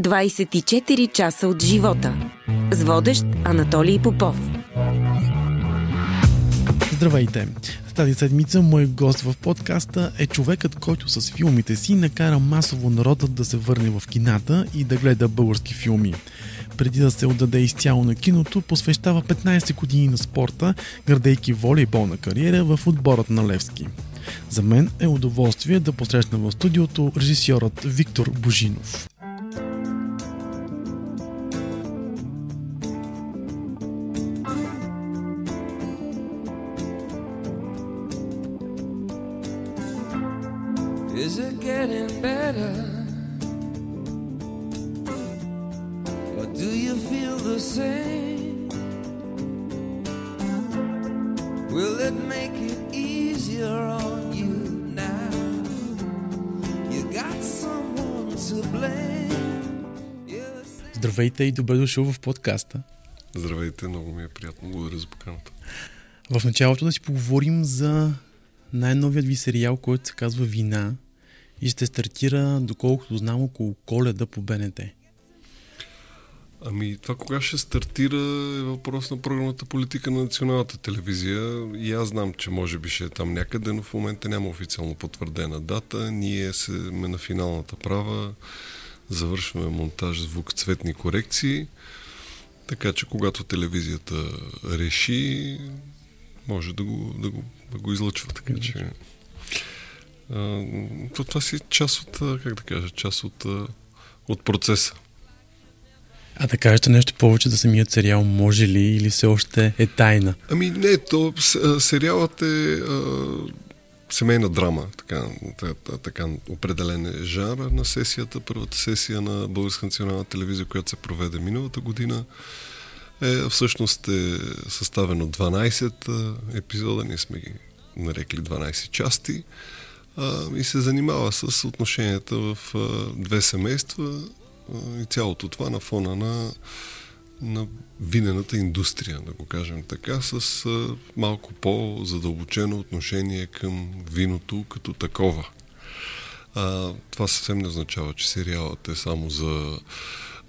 24 часа от живота. С водещ Анатолий Попов. Здравейте! Тази седмица мой гост в подкаста е човекът, който с филмите си накара масово народът да се върне в кината и да гледа български филми. Преди да се отдаде изцяло на киното, посвещава 15 години на спорта, градейки волейболна кариера в отборът на Левски. За мен е удоволствие да посрещна в студиото режисьорът Виктор Божинов. Здравейте и добре дошъл в подкаста. Здравейте, много ми е приятно. Благодаря за поканата. В началото да си поговорим за най-новият ви сериал, който се казва Вина и ще стартира, доколкото знам, около коледа по БНТ. Ами това кога ще стартира е въпрос на програмната политика на националната телевизия. И аз знам, че може би ще е там някъде, но в момента няма официално потвърдена дата. Ние сме на финалната права, завършваме монтаж, звук, цветни корекции. Така че когато телевизията реши, може да го, да го, да го излъчва. Така че а, то, това си част от, как да кажа, част от, от процеса. А да кажете нещо повече за самият сериал, може ли или все още е тайна? Ами не, то сериалът е а, семейна драма, така, та- така определен е жанр на сесията. Първата сесия на Българска национална телевизия, която се проведе миналата година, е, всъщност е съставен от 12 а, епизода, ние сме ги нарекли 12 части а, и се занимава с отношенията в а, две семейства а, и цялото това на фона на на винената индустрия, да го кажем така, с малко по-задълбочено отношение към виното като такова. А, това съвсем не означава, че сериалът е само за,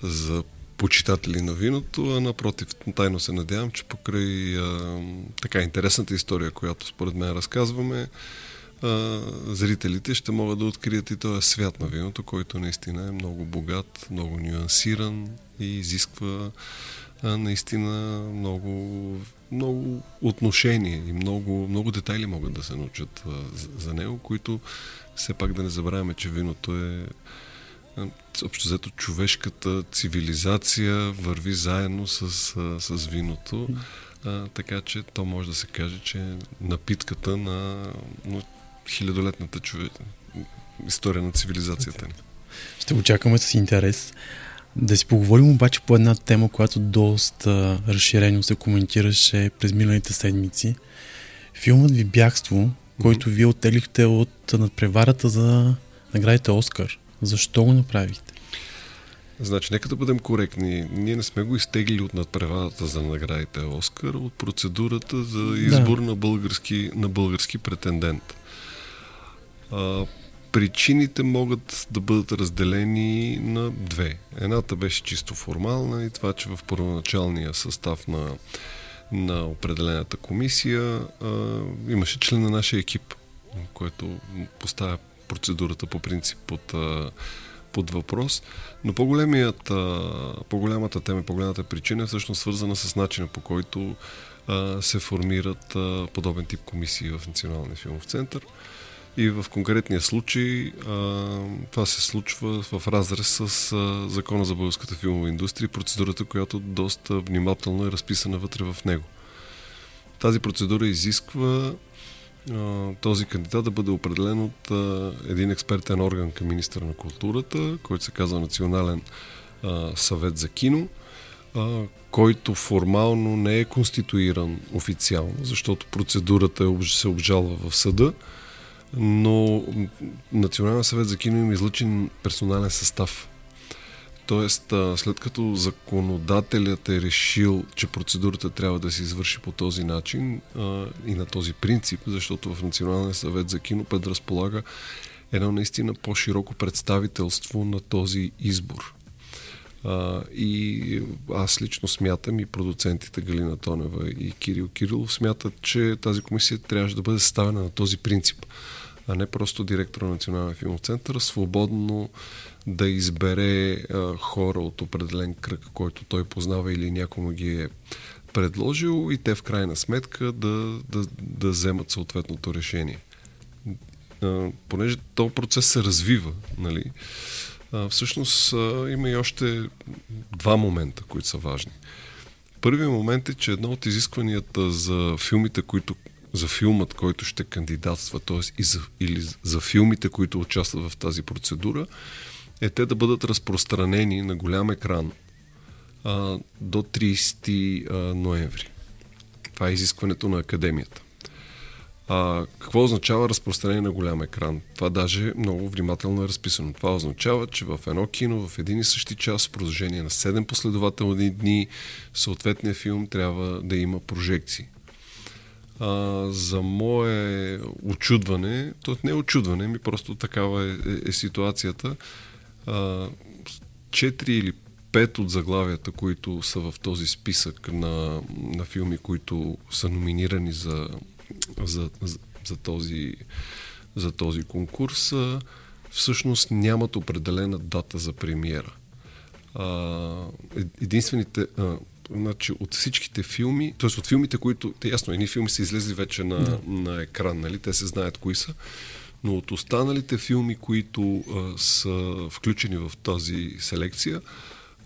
за почитатели на виното, а напротив, тайно се надявам, че покрай а, така интересната история, която според мен разказваме, а, зрителите ще могат да открият и този свят на виното, който наистина е много богат, много нюансиран и изисква а, наистина много, много отношения и много, много детайли могат да се научат а, за, за него, които все пак да не забравяме, че виното е общо взето човешката цивилизация върви заедно с, с виното, а, така че то може да се каже, че е напитката на, на хилядолетната чове... история на цивилизацията ни. Ще го чакаме с интерес. Да си поговорим обаче по една тема, която доста разширено се коментираше през миналите седмици. Филмът ви Бягство, който вие оттеглихте от надпреварата за наградите Оскар. Защо го направихте? Значи, нека да бъдем коректни. Ние не сме го изтеглили от надпреварата за наградите Оскар, от процедурата за избор на, български, на български претендент. А, причините могат да бъдат разделени на две. Едната беше чисто формална и това, че в първоначалния състав на, на определената комисия а, имаше член на нашия екип, което поставя процедурата по принцип под, под въпрос. Но по-големият, по-голямата тема, по-голямата причина е всъщност свързана с начина по който се формират подобен тип комисии в Националния филмов център. И в конкретния случай а, това се случва в разрез с а, Закона за българската филмова индустрия, процедурата, която доста внимателно е разписана вътре в него. Тази процедура изисква а, този кандидат да бъде определен от а, един експертен орган към министра на културата, който се казва Национален а, съвет за кино, а, който формално не е конституиран официално, защото процедурата е, се обжалва в съда, но Национален съвет за кино има излъчен персонален състав. Тоест, след като законодателят е решил, че процедурата трябва да се извърши по този начин а, и на този принцип, защото в Националния съвет за кино предразполага едно наистина по-широко представителство на този избор. А, и аз лично смятам и продуцентите Галина Тонева и Кирил Кирилов смятат, че тази комисия трябваше да бъде съставена на този принцип, а не просто директор на Националния филмов център, свободно да избере а, хора от определен кръг, който той познава или някому ги е предложил и те в крайна сметка да, да, да вземат съответното решение. А, понеже този процес се развива, нали, а, всъщност а, има и още два момента, които са важни. Първият момент е, че едно от изискванията за филмите, които за филмът, който ще кандидатства, т.е. За, или за филмите, които участват в тази процедура, е те да бъдат разпространени на голям екран а, до 30 а, ноември. Това е изискването на академията. А, какво означава разпространение на голям екран? Това даже много внимателно е разписано. Това означава, че в едно кино, в един и същи час, в продължение на 7 последователни дни, съответният филм трябва да има прожекции. А, за мое очудване, то не е очудване, ми просто такава е, е, е ситуацията, а, 4 или пет от заглавията, които са в този списък на, на филми, които са номинирани за, за, за, за, този, за този конкурс, всъщност нямат определена дата за премиера. А, единствените, а, значи от всичките филми, т.е. от филмите, които, те ясно, едни филми са излезли вече на, да. на екран, нали? те се знаят кои са, но от останалите филми, които а, са включени в тази селекция,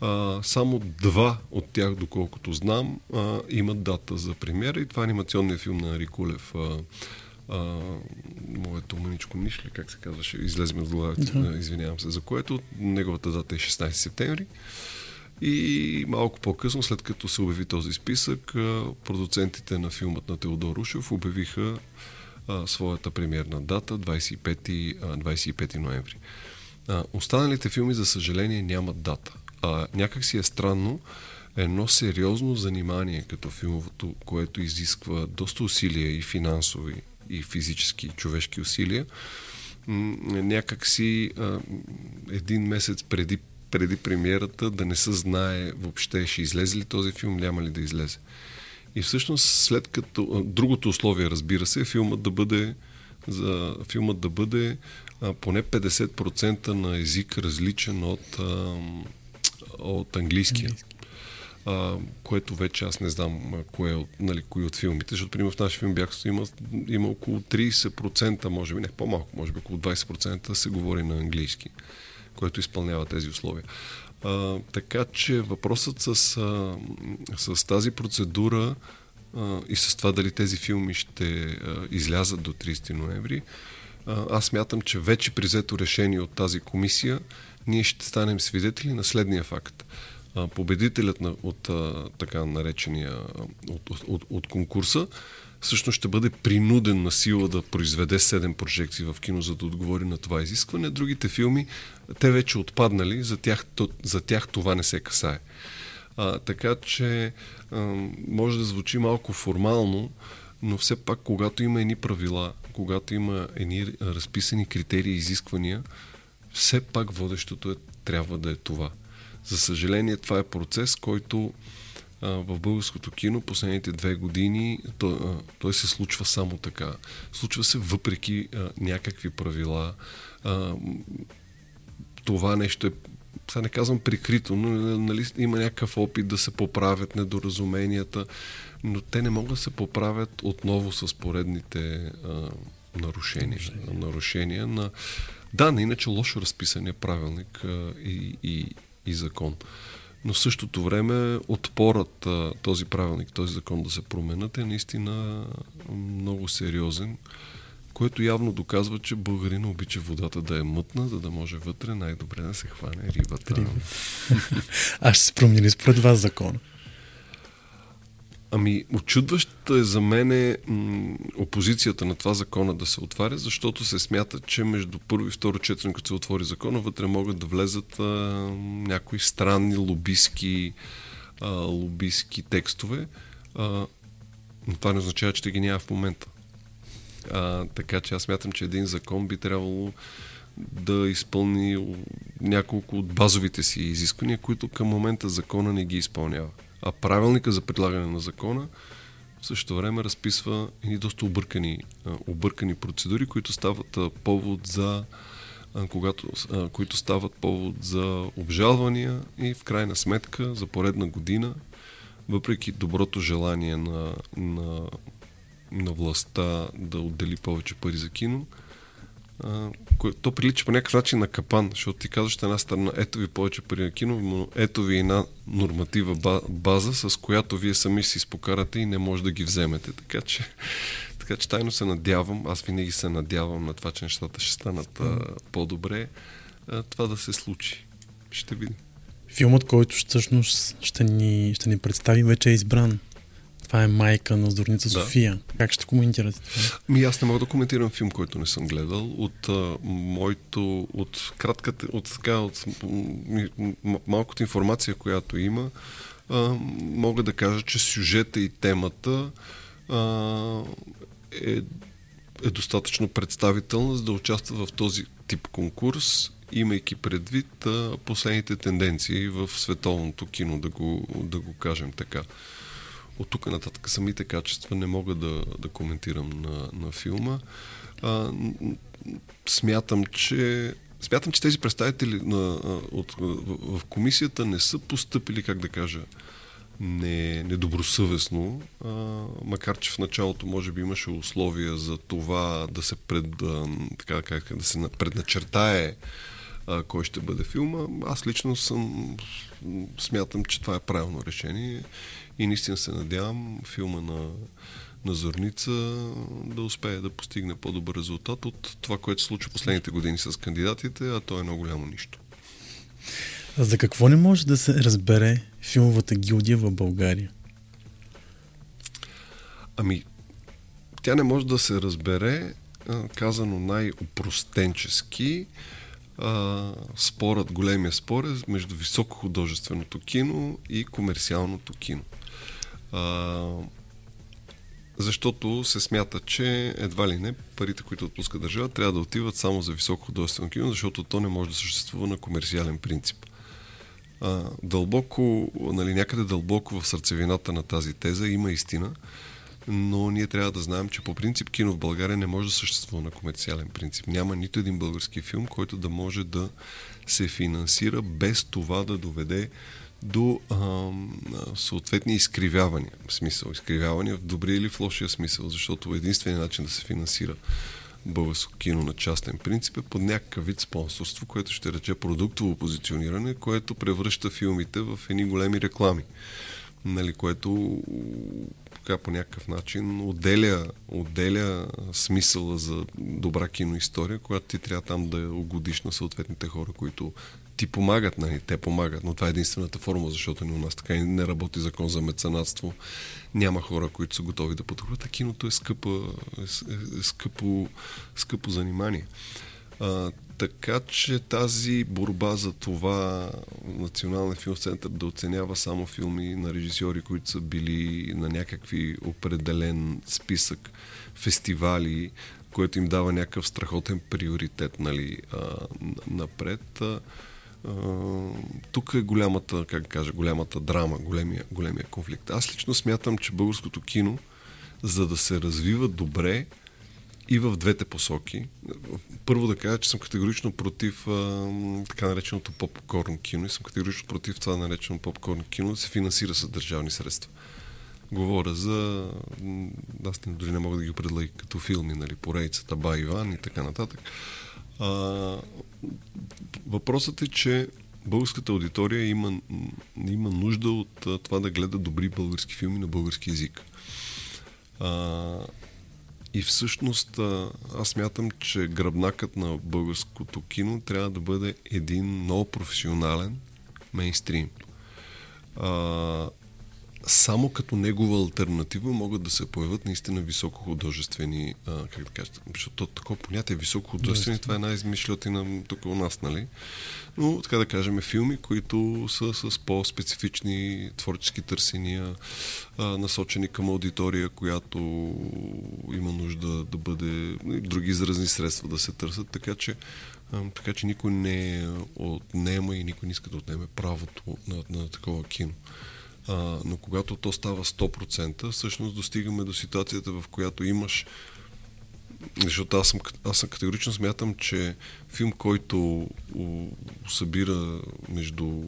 а, само два от тях, доколкото знам, а, имат дата за премиера и това е анимационният филм на Рикулев. А, а, моето мъничко нишле, как се казваше, излезме от главата, да. извинявам се за което. Неговата дата е 16 септември. И малко по-късно, след като се обяви този списък, продуцентите на филмът на Теодор Рушев обявиха а, своята премиерна дата 25, 25 ноември. А, останалите филми, за съжаление, нямат дата. А, някак си е странно едно сериозно занимание като филмовото, което изисква доста усилия и финансови, и физически, и човешки усилия, някак си а, един месец преди, преди премиерата да не се знае въобще ще излезе ли този филм, няма ли да излезе. И всъщност след като... Другото условие, разбира се, е филмът да бъде за филмът да бъде а, поне 50% на език различен от, а, от английския. Английски. А, което вече аз не знам а, кое от, нали, кои от филмите, защото примерно в нашия филм бях има, има около 30%, може би не по-малко, може би около 20% се говори на английски, което изпълнява тези условия. А, така че въпросът с, а, с тази процедура а, и с това дали тези филми ще а, излязат до 30 ноември, а, аз мятам, че вече при взето решение от тази комисия ние ще станем свидетели на следния факт. А, победителят на, от а, така наречения от, от, от, от конкурса всъщност ще бъде принуден на сила да произведе 7 прожекции в кино, за да отговори на това изискване. Другите филми, те вече отпаднали, за тях, за тях това не се касае. А, така че а, може да звучи малко формално, но все пак, когато има едни правила, когато има едни разписани критерии и изисквания, все пак водещото е, трябва да е това. За съжаление, това е процес, който а, в българското кино последните две години той, а, той се случва само така. Случва се въпреки а, някакви правила. А, това нещо е сега не казвам прикрито, но нали, има някакъв опит да се поправят недоразуменията, но те не могат да се поправят отново с поредните а, нарушения. Нарушения. нарушения на, да, на иначе лошо разписания правилник а, и, и, и закон. Но в същото време отпорът а, този правилник, този закон да се променят е наистина много сериозен което явно доказва, че българина обича водата да е мътна, за да може вътре най-добре да се хване рибата. Риба. а ще се промени според вас закона? Ами, очудваща е за мен м- опозицията на това закона да се отваря, защото се смята, че между първо и второ четене, като се отвори закона, вътре могат да влезат а, някои странни лобистки, а, лобистки текстове. А, но това не означава, че те ги няма в момента. А, така че аз мятам, че един закон би трябвало да изпълни няколко от базовите си изисквания, които към момента закона не ги изпълнява. А правилника за предлагане на закона в същото време разписва едни доста объркани, объркани процедури, които стават повод за когато, които стават повод за обжалвания и в крайна сметка за поредна година, въпреки доброто желание на, на, на властта да отдели повече пари за кино, а, то прилича по някакъв начин на капан, защото ти казваш една страна, ето ви повече пари на кино, но ето ви една норматива база, с която вие сами си спокарате и не може да ги вземете. Така че, така че тайно се надявам, аз винаги се надявам на това, че нещата ще станат а, по-добре, а, това да се случи. Ще видим. Филмът, който всъщност ще ни, ще ни представи, вече е избран. Това е майка на Зорница да. София. Как ще коментирате това? Ми аз не мога да коментирам филм, който не съм гледал. От а, моето, от кратката, от, така, от малкото информация, която има, а, мога да кажа, че сюжета и темата а, е, е достатъчно представителна, за да участва в този тип конкурс, имайки предвид а, последните тенденции в световното кино, да го, да го кажем така. От тук нататък самите качества не мога да, да коментирам на, на филма. А, смятам, че Смятам, че тези представители на, от, в, комисията не са поступили, как да кажа, не, недобросъвестно, а, макар че в началото може би имаше условия за това да се, пред, а, така, как, да се предначертае а, кой ще бъде филма. Аз лично съм смятам, че това е правилно решение и наистина се надявам филма на, на Зорница да успее да постигне по-добър резултат от това, което се случва последните години с кандидатите, а то е много голямо нищо. За какво не може да се разбере филмовата гилдия в България? Ами, тя не може да се разбере, казано най-опростенчески, спорът, големия спор е между високохудожественото кино и комерциалното кино. А, защото се смята, че едва ли не парите, които отпуска държава, трябва да отиват само за високо художествено кино, защото то не може да съществува на комерциален принцип. А, дълбоко, нали, някъде дълбоко в сърцевината на тази теза има истина, но ние трябва да знаем, че по принцип кино в България не може да съществува на комерциален принцип. Няма нито един български филм, който да може да се финансира без това да доведе до а, съответни изкривявания. В смисъл, изкривявания в добрия или в лошия смисъл, защото единственият начин да се финансира българско кино на частен принцип е под някакъв вид спонсорство, което ще рече продуктово позициониране, което превръща филмите в едни големи реклами. Нали, което така по някакъв начин отделя, отделя смисъла за добра киноистория, която ти трябва там да угодиш на съответните хора, които ти помагат, нали? те помагат, но това е единствената форма, защото ни у нас така и не работи закон за меценатство. Няма хора, които са готови да потърват, а киното е, скъпа, е, е, е скъпо, скъпо занимание. А, така че тази борба за това Националния филм център да оценява само филми на режисьори, които са били на някакви определен списък фестивали, което им дава някакъв страхотен приоритет нали, а, напред. А, тук е голямата, как кажа, голямата драма, големия, големия конфликт. Аз лично смятам, че българското кино, за да се развива добре и в двете посоки, първо да кажа, че съм категорично против а, така нареченото попкорн кино и съм категорично против това наречено попкорн кино да се финансира с държавни средства. Говоря за... Аз не, дори не мога да ги определя като филми, нали, Порейцата, Ба Иван и така нататък. А, въпросът е, че българската аудитория има, има нужда от това да гледа добри български филми на български язик. А, и всъщност аз мятам, че гръбнакът на българското кино трябва да бъде един много професионален мейнстрим. А, само като негова альтернатива могат да се появят наистина високохудожествени, а, как да кажа, защото такова понятие високохудожествени, това е една измишлятина тук у нас, нали? Но, така да кажем, филми, които са с по-специфични творчески търсения, а, насочени към аудитория, която има нужда да бъде, други изразни средства да се търсят, така че така че никой не отнема и никой не иска да отнеме правото на, на такова кино. А, но когато то става 100%, всъщност достигаме до ситуацията, в която имаш защото аз съм, аз съм категорично смятам, че филм, който събира между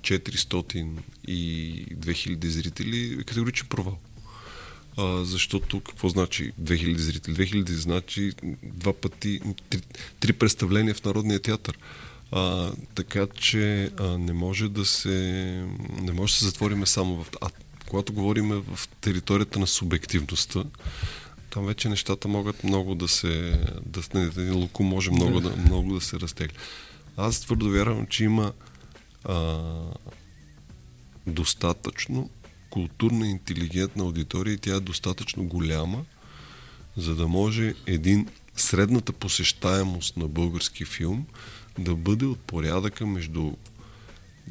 400 и 2000 зрители, е категоричен провал. А, защото какво значи 2000 зрители? 2000 значи два пъти, три, три представления в Народния театър. А, така че а, не може да се не може да се затвориме само в... А когато говорим в територията на субективността, там вече нещата могат много да се... Да, не, луко може много да, много да се разтегля. Аз твърдо вярвам, че има а, достатъчно културна, интелигентна аудитория и тя е достатъчно голяма, за да може един средната посещаемост на български филм да бъде от порядъка между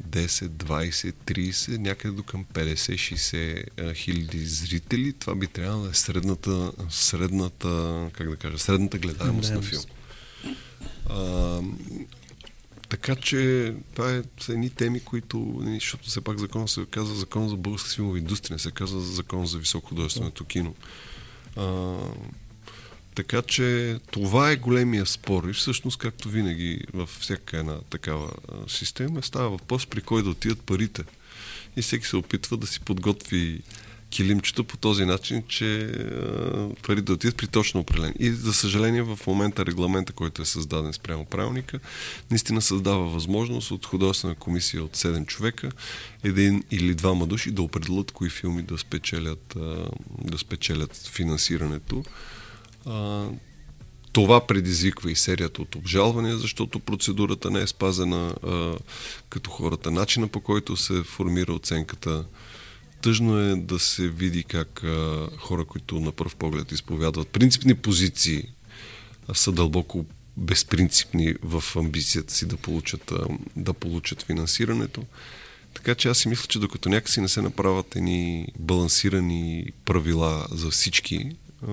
10, 20, 30, някъде до към 50-60 хиляди зрители. Това би трябвало да е средната, средната, как да кажа, средната гледаемост на филм. А, така че това е, са едни теми, които, защото все пак закон се казва закон за българска филмова индустрия, не се казва закон за високохудожественото кино. А, така че това е големия спор и всъщност, както винаги във всяка една такава система, става въпрос при кой да отидат парите. И всеки се опитва да си подготви килимчето по този начин, че пари да отидат при точно определен. И за съжаление в момента регламента, който е създаден спрямо правилника, наистина създава възможност от художествена комисия от 7 човека, един или двама души да определят кои филми да спечелят, да спечелят финансирането това предизвиква и серията от обжалвания, защото процедурата не е спазена а, като хората. Начина по който се формира оценката, тъжно е да се види как а, хора, които на първ поглед изповядват принципни позиции, а, са дълбоко безпринципни в амбицията си да получат, а, да получат финансирането. Така че аз си мисля, че докато някакси не се направят едни балансирани правила за всички, а,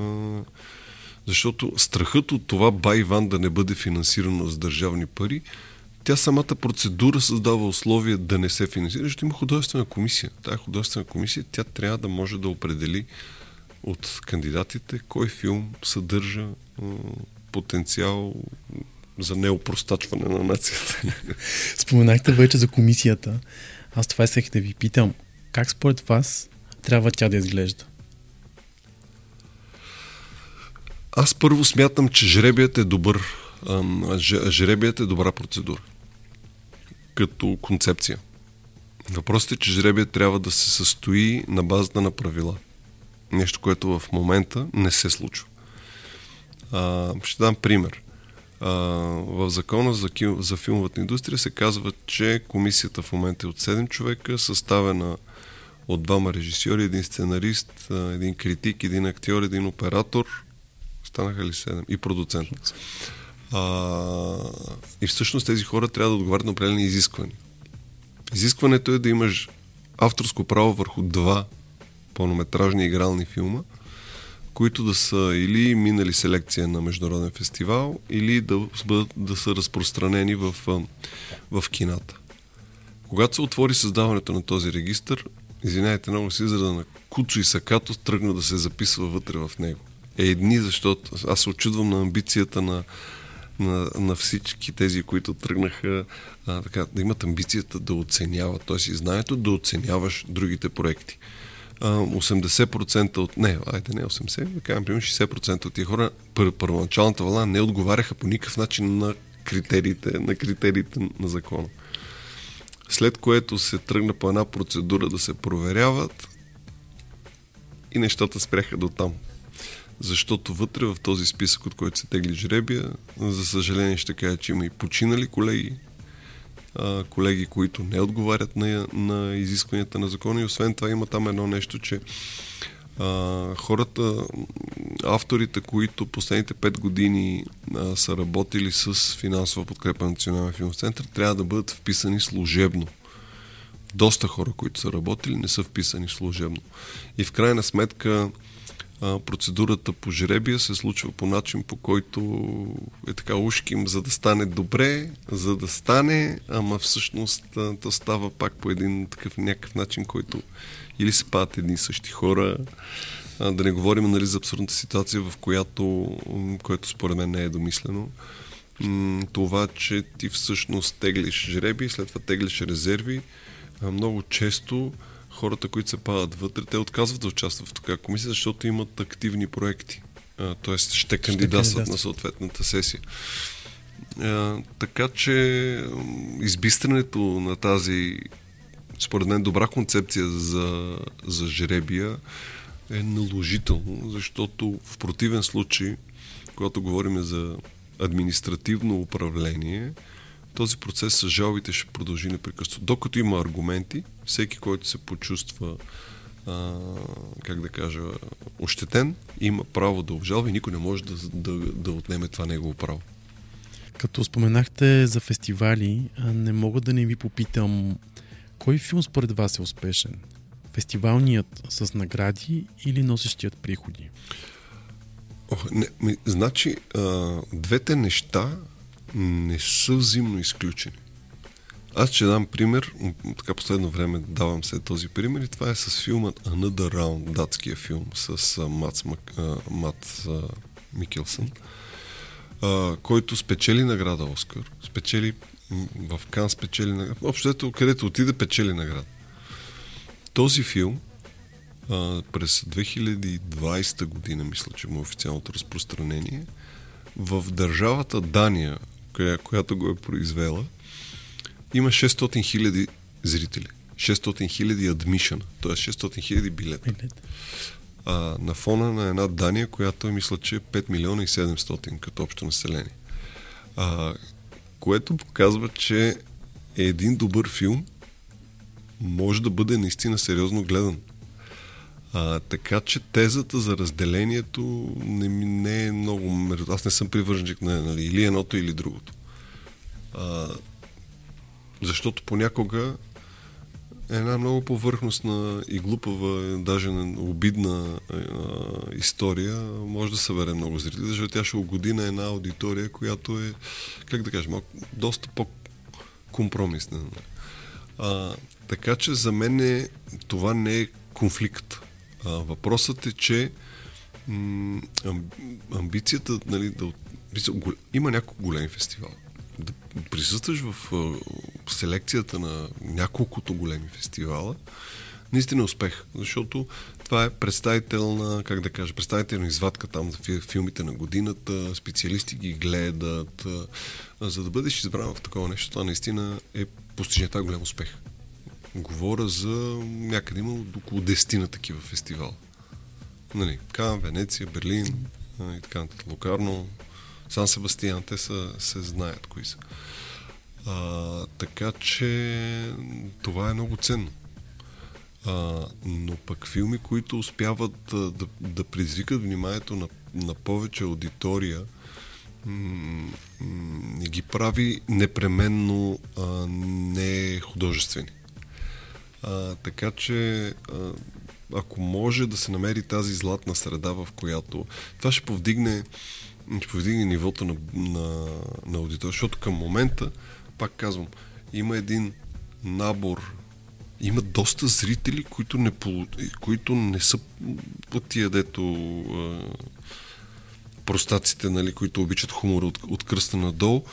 защото страхът от това Байван да не бъде финансирано с държавни пари, тя самата процедура създава условия да не се финансира, защото има художествена комисия. Тая художествена комисия, тя трябва да може да определи от кандидатите кой филм съдържа потенциал за неопростачване на нацията. Споменахте вече за комисията. Аз това исках да ви питам. Как според вас трябва тя да изглежда? Аз първо смятам, че жребият е добър. Жребият е добра процедура. Като концепция. Въпросът е, че жребият трябва да се състои на базата на правила. Нещо, което в момента не се случва. Ще дам пример. В закона за, за филмовата индустрия се казва, че комисията в момента е от 7 човека, съставена от двама режисьори, един сценарист, един критик, един актьор, един оператор станаха ли 7? И продуцент. А, и всъщност тези хора трябва да отговарят на определени изисквания. Изискването е да имаш авторско право върху два пълнометражни игрални филма, които да са или минали селекция на международен фестивал, или да, бъдат, да са разпространени в, в кината. Когато се отвори създаването на този регистр, извинявайте много си израда на Куцо и Сакато тръгна да се записва вътре в него едни, защото аз се очудвам на амбицията на, на, на всички тези, които тръгнаха а, така, да имат амбицията да оценяват, т.е. знанието да оценяваш другите проекти. А, 80% от... Не, айде не 80, да кажем, примерно 60% от тия хора пър, първоначалната вълна не отговаряха по никакъв начин на критериите, на критериите на закона. След което се тръгна по една процедура да се проверяват и нещата спряха до там защото вътре в този списък, от който се тегли жребия, за съжаление ще кажа, че има и починали колеги, колеги, които не отговарят на, на изискванията на закона и освен това има там едно нещо, че а, хората, авторите, които последните 5 години а, са работили с финансова подкрепа на Националния филмов център, трябва да бъдат вписани служебно. Доста хора, които са работили, не са вписани служебно. И в крайна сметка процедурата по жребия се случва по начин, по който е така ушким, за да стане добре, за да стане, ама всъщност то става пак по един такъв някакъв начин, който или се падат едни и същи хора, а, да не говорим нали, за абсурдната ситуация, в която, което според мен не е домислено. Това, че ти всъщност теглиш жреби, след това теглиш резерви, а, много често хората, които се падат вътре, те отказват да участват в такава комисия, защото имат активни проекти. А, тоест ще кандидатстват на съответната сесия. А, така че избистрането на тази според мен, добра концепция за, за жребия е наложително, защото в противен случай, когато говорим за административно управление, този процес с жалбите ще продължи непрекъснато. Докато има аргументи, всеки, който се почувства а, как да кажа, ощетен, има право да обжалва и никой не може да, да, да отнеме това негово право. Като споменахте за фестивали, не мога да не ви попитам кой филм според вас е успешен? Фестивалният с награди или носещият приходи? О, не, ми, значи, а, двете неща не са взаимно изключени. Аз ще дам пример, така последно време давам се този пример и това е с филмът Another Round, датския филм с а, Мац, а, Мац Микелсън, а, който спечели награда Оскар, спечели в Кан спечели награда. Общо където отиде, печели награда. Този филм а, през 2020 година, мисля, че му е официалното разпространение, в държавата Дания, коя, която го е произвела, има 600 хиляди зрители. 600 хиляди адмишъна, т.е. 600 хиляди билета. А, на фона на една Дания, която е, мисля, че 5 милиона и 700 като общо население. А, което показва, че е един добър филм може да бъде наистина сериозно гледан. А, така че тезата за разделението не, не е много... Аз не съм привърженик на нали, или едното, или другото. А, защото понякога една много повърхностна и глупава, даже обидна а, история може да събере много зрители, защото тя ще угоди на една аудитория, която е, как да кажем, доста по-компромисна. А, така че за мен е, това не е конфликт. А, въпросът е, че м- амбицията, нали, да, има няколко големи фестивали да присъстваш в селекцията на няколкото големи фестивала, наистина е успех, защото това е представителна, как да кажа, представителна извадка там за филмите на годината, специалисти ги гледат. За да бъдеш избран в такова нещо, това наистина е постижение, това е голям успех. Говоря за някъде има около 10 на такива фестивала. Нали, Кан, Венеция, Берлин и така нататък. Локарно, Сан Себастиян, те са, се знаят кои са. А, така че това е много ценно. А, но пък филми, които успяват да, да, да предизвикат вниманието на, на повече аудитория, не ги прави непременно а, не художествени. А, така че а, ако може да се намери тази златна среда, в която това ще повдигне ще повдигне нивото на, на, на аудитория, защото към момента, пак казвам, има един набор, има доста зрители, които не, които не са от тия, дето простаците, нали, които обичат хумора от, от кръста надолу,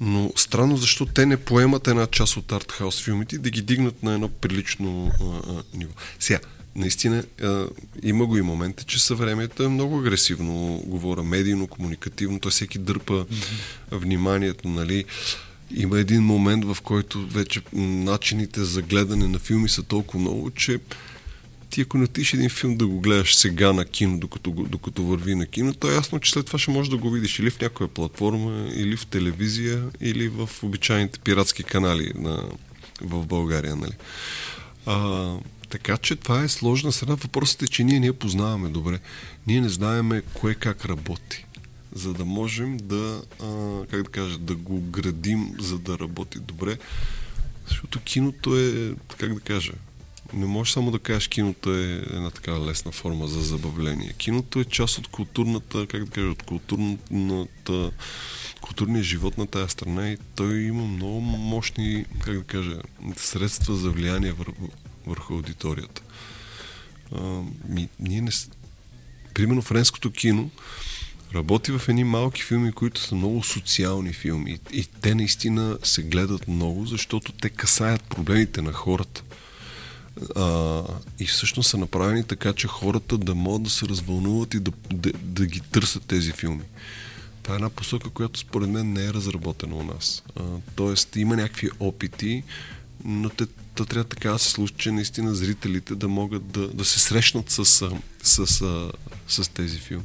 но странно защо те не поемат една част от артхаус филмите да ги дигнат на едно прилично а, а, ниво. Сега, наистина а, има го и момента, че съвремето е много агресивно, говоря медийно, комуникативно, то всеки дърпа mm-hmm. вниманието, нали. Има един момент, в който вече начините за гледане на филми са толкова много, че ти ако не отиш един филм да го гледаш сега на кино, докато, докато върви на кино, то е ясно, че след това ще можеш да го видиш или в някоя платформа, или в телевизия, или в обичайните пиратски канали на, в България. Нали? А, така че това е сложна страна. Въпросът е, че ние не я познаваме добре. Ние не знаеме кое как работи за да можем да, а, как да кажа, да го градим, за да работи добре. Защото киното е, как да кажа, не можеш само да кажеш киното е една такава лесна форма за забавление. Киното е част от културната, как да кажа, от културната, културния живот на тази страна и той има много мощни, как да кажа, средства за влияние върху, върху аудиторията. А, ми, ние не... Примерно френското кино работи в едни малки филми, които са много социални филми. И те наистина се гледат много, защото те касаят проблемите на хората. А, и всъщност са направени така, че хората да могат да се развълнуват и да, да, да ги търсят тези филми. Това е една посока, която според мен не е разработена у нас. А, тоест има някакви опити, но те, те трябва така да се случи, че наистина зрителите да могат да, да се срещнат с, с, с, с, тези филми.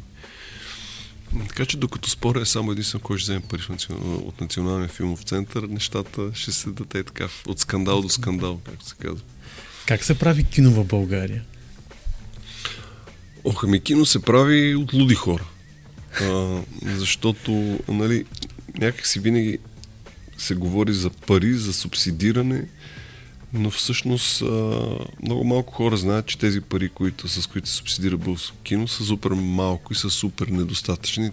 Така че докато спора е само единствено кой ще вземе пари от Националния филмов център, нещата ще се даде така от скандал до скандал, както се казва. Как се прави кино в България? Ох, ами кино се прави от луди хора. А, защото, нали, някак си винаги се говори за пари, за субсидиране, но всъщност а, много малко хора знаят, че тези пари, които, с които се субсидира българско кино, са супер малко и са супер недостатъчни.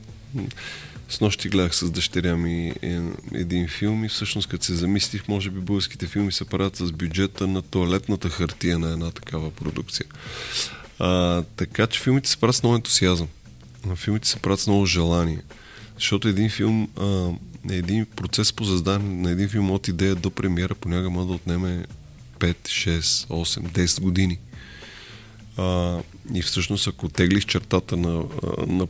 С нощи гледах с дъщеря ми е, един филм и всъщност като се замислих, може би българските филми се правят с бюджета на туалетната хартия на една такава продукция. А, така че филмите се правят с много ентусиазъм. Филмите се правят с много желание. Защото един филм, а, един процес по създаване на един филм от идея до премиера понякога може да отнеме 5, 6, 8, 10 години. А, и всъщност, ако теглиш чертата на, на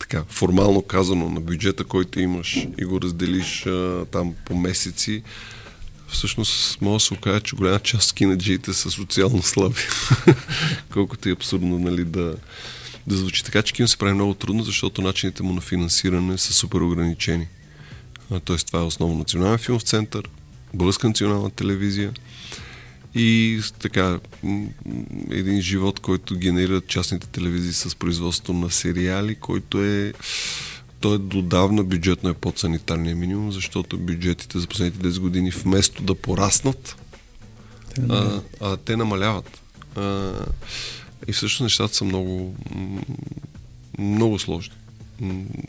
така, формално казано, на бюджета, който имаш и го разделиш а, там по месеци, всъщност може да се окаже, че голяма част от кинаджиите са социално слаби. Колкото е абсурдно нали, да, да звучи. Така че кино се прави много трудно, защото начините му на финансиране са супер ограничени. Тоест това е основно Национален филмов център, Българска национална телевизия – и така един живот, който генерират частните телевизии с производство на сериали, който е той е додавна бюджетно е под санитарния минимум, защото бюджетите за последните 10 години вместо да пораснат, те а, а, те намаляват. А, и всъщност нещата са много много сложни.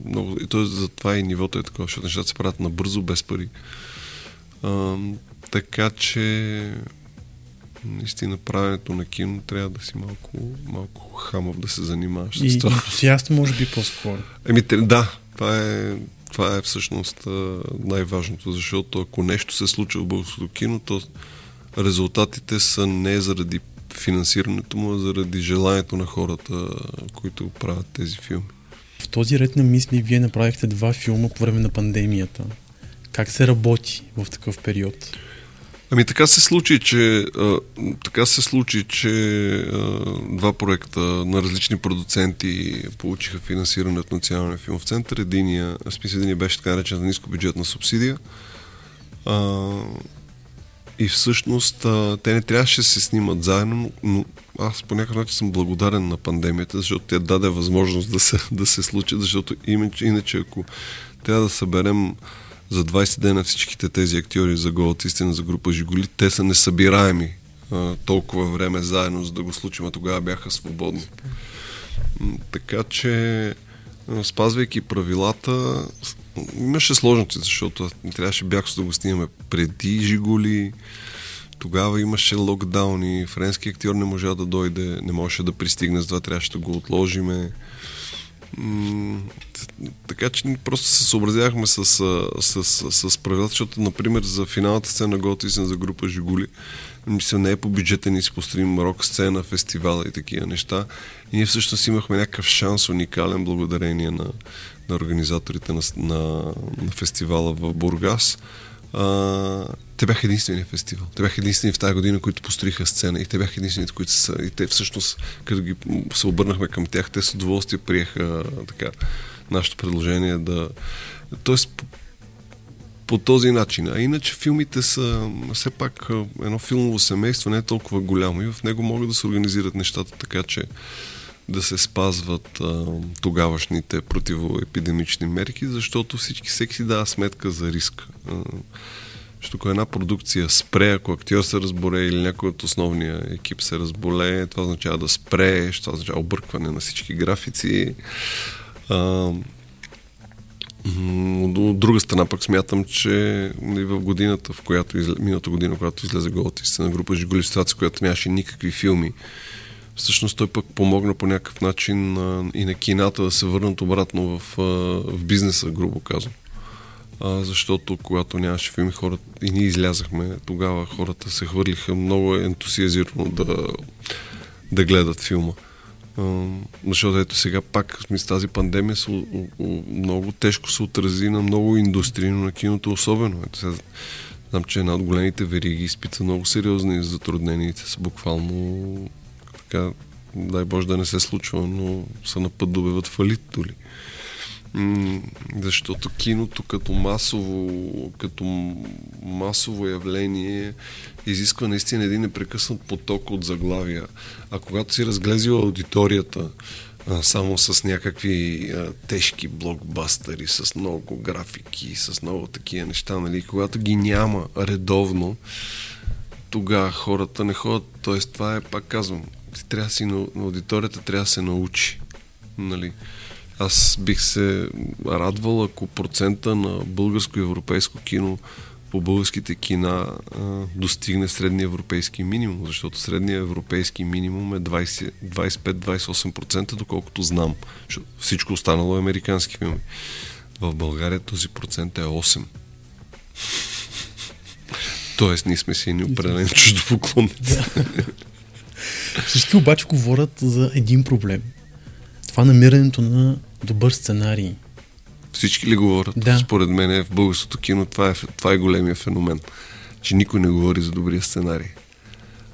Много, и т.е. затова и нивото е такова, защото нещата се правят набързо, без пари. А, така че наистина правенето на кино трябва да си малко, малко хамов да се занимаваш и, с това. И ентусиаст може би по-скоро. Еми, да, това е, това е всъщност най-важното, защото ако нещо се случва в българското кино, то резултатите са не заради финансирането му, а заради желанието на хората, които правят тези филми. В този ред на мисли вие направихте два филма по време на пандемията. Как се работи в такъв период? Ами така се случи, че, а, така се случи, че а, два проекта на различни продуценти получиха финансиране от Националния филмов център. Единия, в смисъл единия беше така наречена нискобюджетна субсидия. А, и всъщност а, те не трябваше да се снимат заедно, но аз по някакъв начин съм благодарен на пандемията, защото тя даде възможност да се, да се случи, защото иначе, иначе ако трябва да съберем за 20 дена всичките тези актьори за голата истина за група Жигули, те са несъбираеми а, толкова време заедно, за да го случим, а тогава бяха свободни. Така че, спазвайки правилата, имаше сложности, защото трябваше бях да го снимаме преди Жигули, тогава имаше локдауни, френски актьор не можа да дойде, не можеше да пристигне, затова трябваше да го отложиме. Така че просто се съобразявахме с, с, с, с правилата, защото, например, за финалната сцена Голата за група Жигули, мисля, не е по бюджета, ни си построим рок сцена, фестивала и такива неща. И ние всъщност имахме някакъв шанс уникален благодарение на, на организаторите на, на, на фестивала в Бургас. А, те бяха единствения фестивал. Те бяха единствени в тази година, които построиха сцена и те бяха единствените, които са. И те всъщност, като ги се обърнахме към тях, те с удоволствие приеха така нашето предложение да. Тоест, по, този начин. А иначе филмите са все пак едно филмово семейство не е толкова голямо и в него могат да се организират нещата така, че да се спазват а, тогавашните противоепидемични мерки, защото всички всеки си дава сметка за риск. А, защото една продукция спре, ако актьор се разболее или някой от основния екип се разболее, това означава да спре, това означава объркване на всички графици. А, от друга страна пък смятам, че и в годината, в която изле, миналата година, когато излезе голата на група Жигули която нямаше никакви филми, всъщност той пък помогна по някакъв начин а, и на кината да се върнат обратно в, а, в бизнеса, грубо казвам. А, защото когато нямаше филми, хората и ние излязахме, тогава хората се хвърлиха много ентусиазирано да, да гледат филма. Защото ето сега пак с тази пандемия се, много тежко се отрази на много индустрии, но на киното особено. Ето сега, знам, че една от големите вериги изпита много сериозни затруднения са буквално така, дай Боже да не се случва, но са на път да обяват фалит доли. Защото киното като масово, като масово явление изисква наистина един непрекъснат поток от заглавия. А когато си разглезил аудиторията само с някакви а, тежки блокбастери, с много графики, с много такива неща, нали, когато ги няма редовно, тогава хората не ходят. Тоест, това е, пак казвам, ти трябва си на аудиторията трябва да се научи. Нали? Аз бих се радвал, ако процента на българско и европейско кино по българските кина а, достигне средния европейски минимум, защото средния европейски минимум е 25-28%, доколкото знам. Всичко останало е американски филми. В България този процент е 8%. Тоест, ние сме си едни определени чуждопоклонници. Всички обаче говорят за един проблем. Това намирането на добър сценарий. Всички ли говорят? Да. Според мен е в българското кино това е, това е големия феномен. Че никой не говори за добрия сценарий.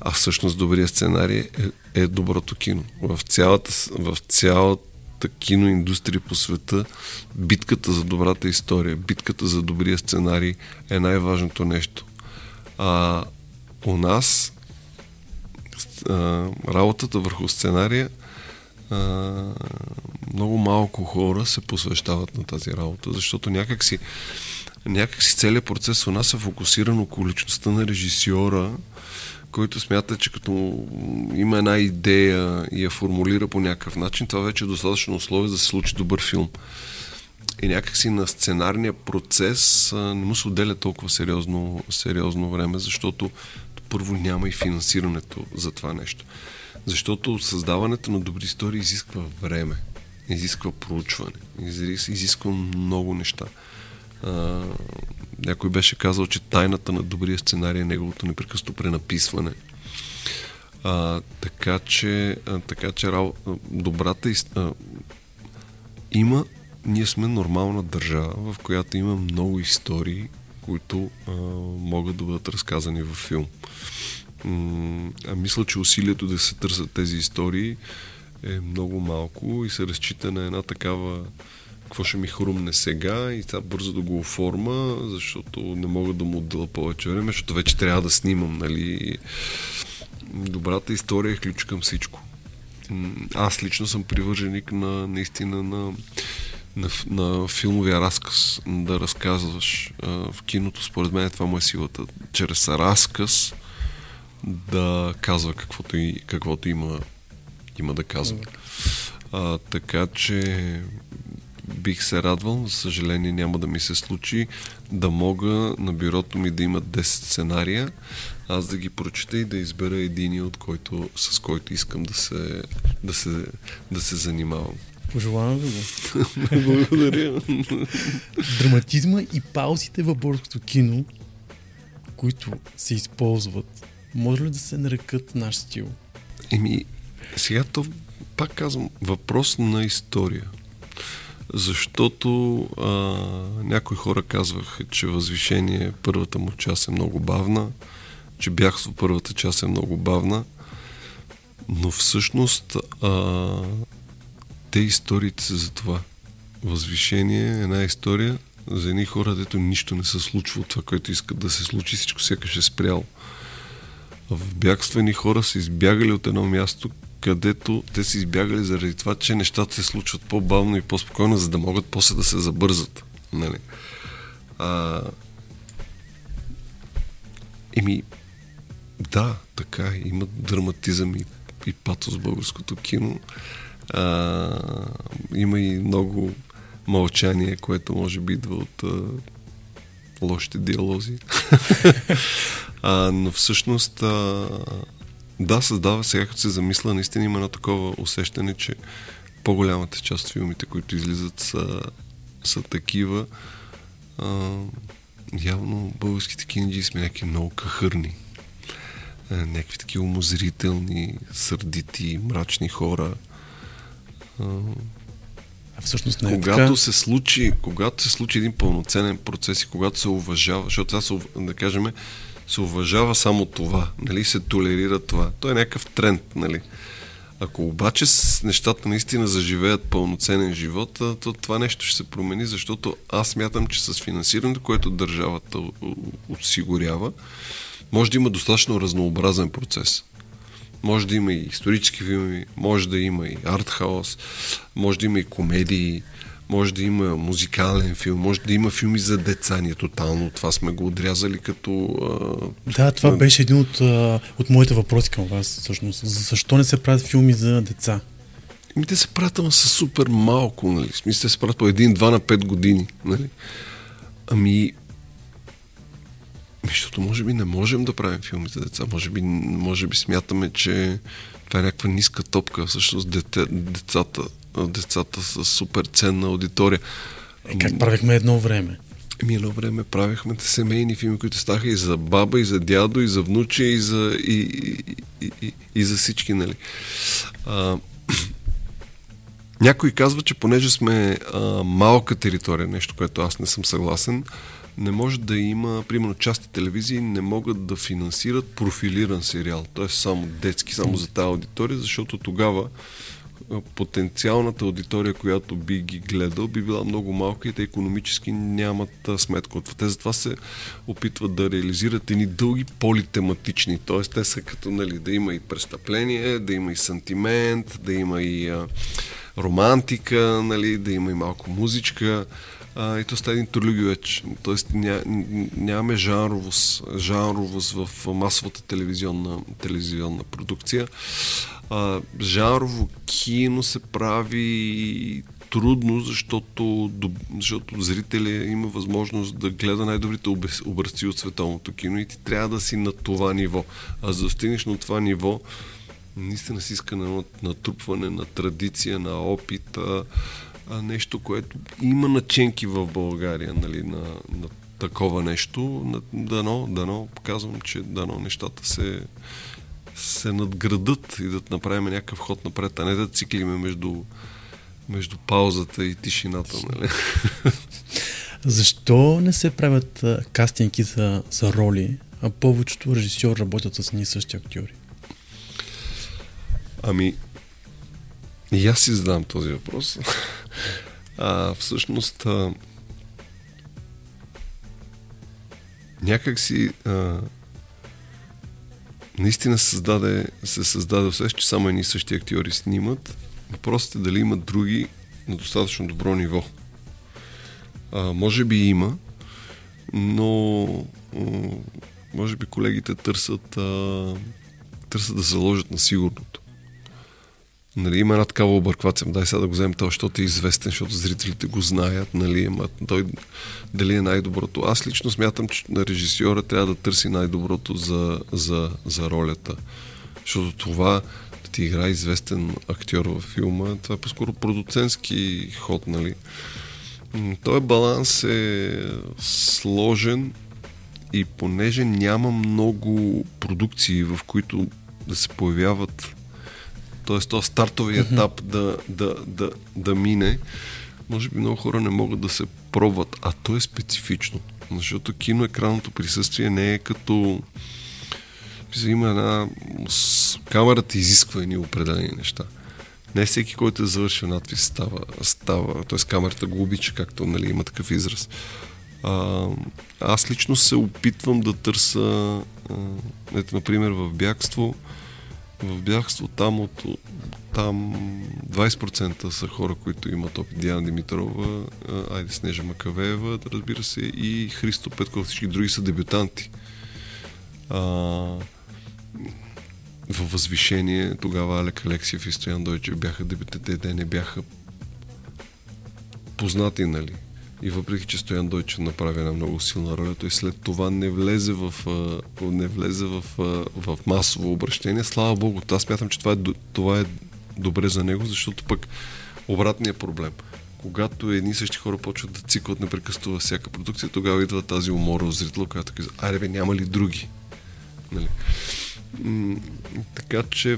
А всъщност добрия сценарий е, е доброто кино. В цялата, в цялата киноиндустрия по света битката за добрата история, битката за добрия сценарий е най-важното нещо. А у нас а, работата върху сценария а, много малко хора се посвещават на тази работа, защото някакси, някакси целият процес у нас е фокусиран около личността на режисьора, който смята, че като има една идея и я формулира по някакъв начин, това вече е достатъчно условие да се случи добър филм. И някакси на сценарния процес а, не му се отделя толкова сериозно, сериозно време, защото първо няма и финансирането за това нещо. Защото създаването на добри истории изисква време, изисква проучване, изисква много неща. А, някой беше казал, че тайната на добрия сценарий е неговото непрекъснато пренаписване. А, така че, а, така че добрата а, има, ние сме нормална държава, в която има много истории, които а, могат да бъдат разказани във филм. А мисля, че усилието да се търсят тези истории е много малко и се разчита на една такава какво ще ми хрумне сега и това бързо да го оформа, защото не мога да му отдела повече време, защото вече трябва да снимам, нали. Добрата история е ключ към всичко. Аз лично съм привърженик на наистина на на, на филмовия разказ, да разказваш а, в киното, според мен това му е силата. Чрез разказ да казва каквото, и, каквото има, има да казва. А, така че бих се радвал, за съжаление няма да ми се случи, да мога на бюрото ми да има 10 сценария, аз да ги прочета и да избера един, от който, с който искам да се, да се, да се занимавам. Пожелавам ви го. Благодаря. Драматизма и паузите в българското кино, които се използват, може ли да се нарекат наш стил? Еми, сега то, пак казвам, въпрос на история. защото а, някои хора казваха, че възвишение първата му част е много бавна, че бягство първата част е много бавна, но всъщност а, те историите са за това. Възвишение е една история за едни хора, дето нищо не се случва от това, което искат да се случи, всичко сякаш е спряло. В бягствени хора са избягали от едно място, където те са избягали заради това, че нещата се случват по-бавно и по-спокойно, за да могат после да се забързат. Нали? А... Еми, да, така е. Има драматизъм и, и патос в българското кино. А, има и много мълчание, което може би идва от а, лошите диалози. а, но всъщност а, да, създава, сега като се замисля, наистина има едно такова усещане, че по-голямата част от филмите, които излизат са, са такива. А, явно българските кинджи сме някакви много кахърни. Някакви такива умозрителни, сърдити, мрачни хора. А, всъщност не е когато така. се случи, когато се случи един пълноценен процес и когато се уважава, защото това се, да кажем, се уважава само това, нали, се толерира това. То е някакъв тренд, нали. Ако обаче с нещата наистина заживеят пълноценен живот, то това нещо ще се промени, защото аз мятам, че с финансирането, което държавата осигурява, може да има достатъчно разнообразен процес. Може да има и исторически филми, може да има и артхаус, може да има и комедии, може да има музикален филм, може да има филми за деца. Ние тотално това сме го отрязали като... А, да, това беше един от, а, от моите въпроси към вас, всъщност. Защо не се правят филми за деца? Ами те се правят, ама са супер малко, нали? Смисъл се правят по един-два на пет години, нали? Ами, защото може би не можем да правим филми за деца. Може би, може би смятаме, че това е някаква ниска топка. Всъщност дете, децата децата с супер ценна аудитория. Е, как правихме едно време? Еми едно време правихме семейни филми, които ставаха и за баба, и за дядо, и за внуче, и за, и, и, и, и, и за всички, нали. А, някой казва, че понеже сме а, малка територия, нещо, което аз не съм съгласен, не може да има, примерно части телевизии не могат да финансират профилиран сериал, т.е. само детски, само за тази аудитория, защото тогава потенциалната аудитория, която би ги гледал, би била много малка и те економически нямат сметка от това. Те затова се опитват да реализират едни дълги политематични, т.е. те са като нали, да има и престъпление, да има и сантимент, да има и романтика, нали, да има и малко музичка. А, и то става един тролюгивеч. Тоест ня, нямаме жанровост, жанровост в масовата телевизионна, телевизионна продукция а, жанрово кино се прави трудно, защото, защото зрителя има възможност да гледа най-добрите образци от световното кино и ти трябва да си на това ниво. А за да стигнеш на това ниво, наистина си иска на натрупване на традиция, на опит, а, нещо, което има наченки в България, нали, на, на такова нещо. Дано, дано, казвам, че дано нещата се се надградат и да направим някакъв ход напред, а не да циклиме между, между паузата и тишината. Нали? Защо не се правят а, кастинги за, за роли, а повечето режисьори работят с ние същи актьори? Ами, и аз си задам този въпрос. а, всъщност, а, някак си а, наистина създаде, се създаде усеща, че само едни същи актьори снимат. Въпросът е дали има други на достатъчно добро ниво. А, може би има, но може би колегите търсят, а, търсят да заложат на сигурното. Нали, има една такава обърквация. Дай сега да го вземем това, защото е известен, защото зрителите го знаят. Нали, ама той дали е най-доброто. Аз лично смятам, че на режисьора трябва да търси най-доброто за, за, за ролята. Защото това да ти играе известен актьор във филма, това е по-скоро продуцентски ход, нали. Той баланс е сложен и понеже няма много продукции, в които да се появяват т.е. то стартови етап да, да, да, да мине, може би много хора не могат да се пробват, а то е специфично. Защото киноекранното присъствие не е като... Има една... Камерата изисква едни определени неща. Не всеки, който е завършил надпис, става, става т.е. камерата го обича, както нали, има такъв израз. А, аз лично се опитвам да търся, а, ето, например, в бягство, в бягство там от, там 20% са хора, които имат опит. Диана Димитрова, Айде Снежа Макавеева, разбира се, и Христо Петков, всички други са дебютанти. А, във възвишение тогава Алек Алексиев и Стоян Дойчев бяха дебютите, те не бяха познати, нали? И въпреки, че Стоян Дойчев направи една много силна роля, той след това не влезе в, не влезе в, в масово обращение. Слава Богу, аз смятам, че това е, това е добре за него, защото пък обратният проблем. Когато едни същи хора почват да циклят непрекъснато във всяка продукция, тогава идва тази умора от зрителя, която казва, аре бе, няма ли други? Нали? Така че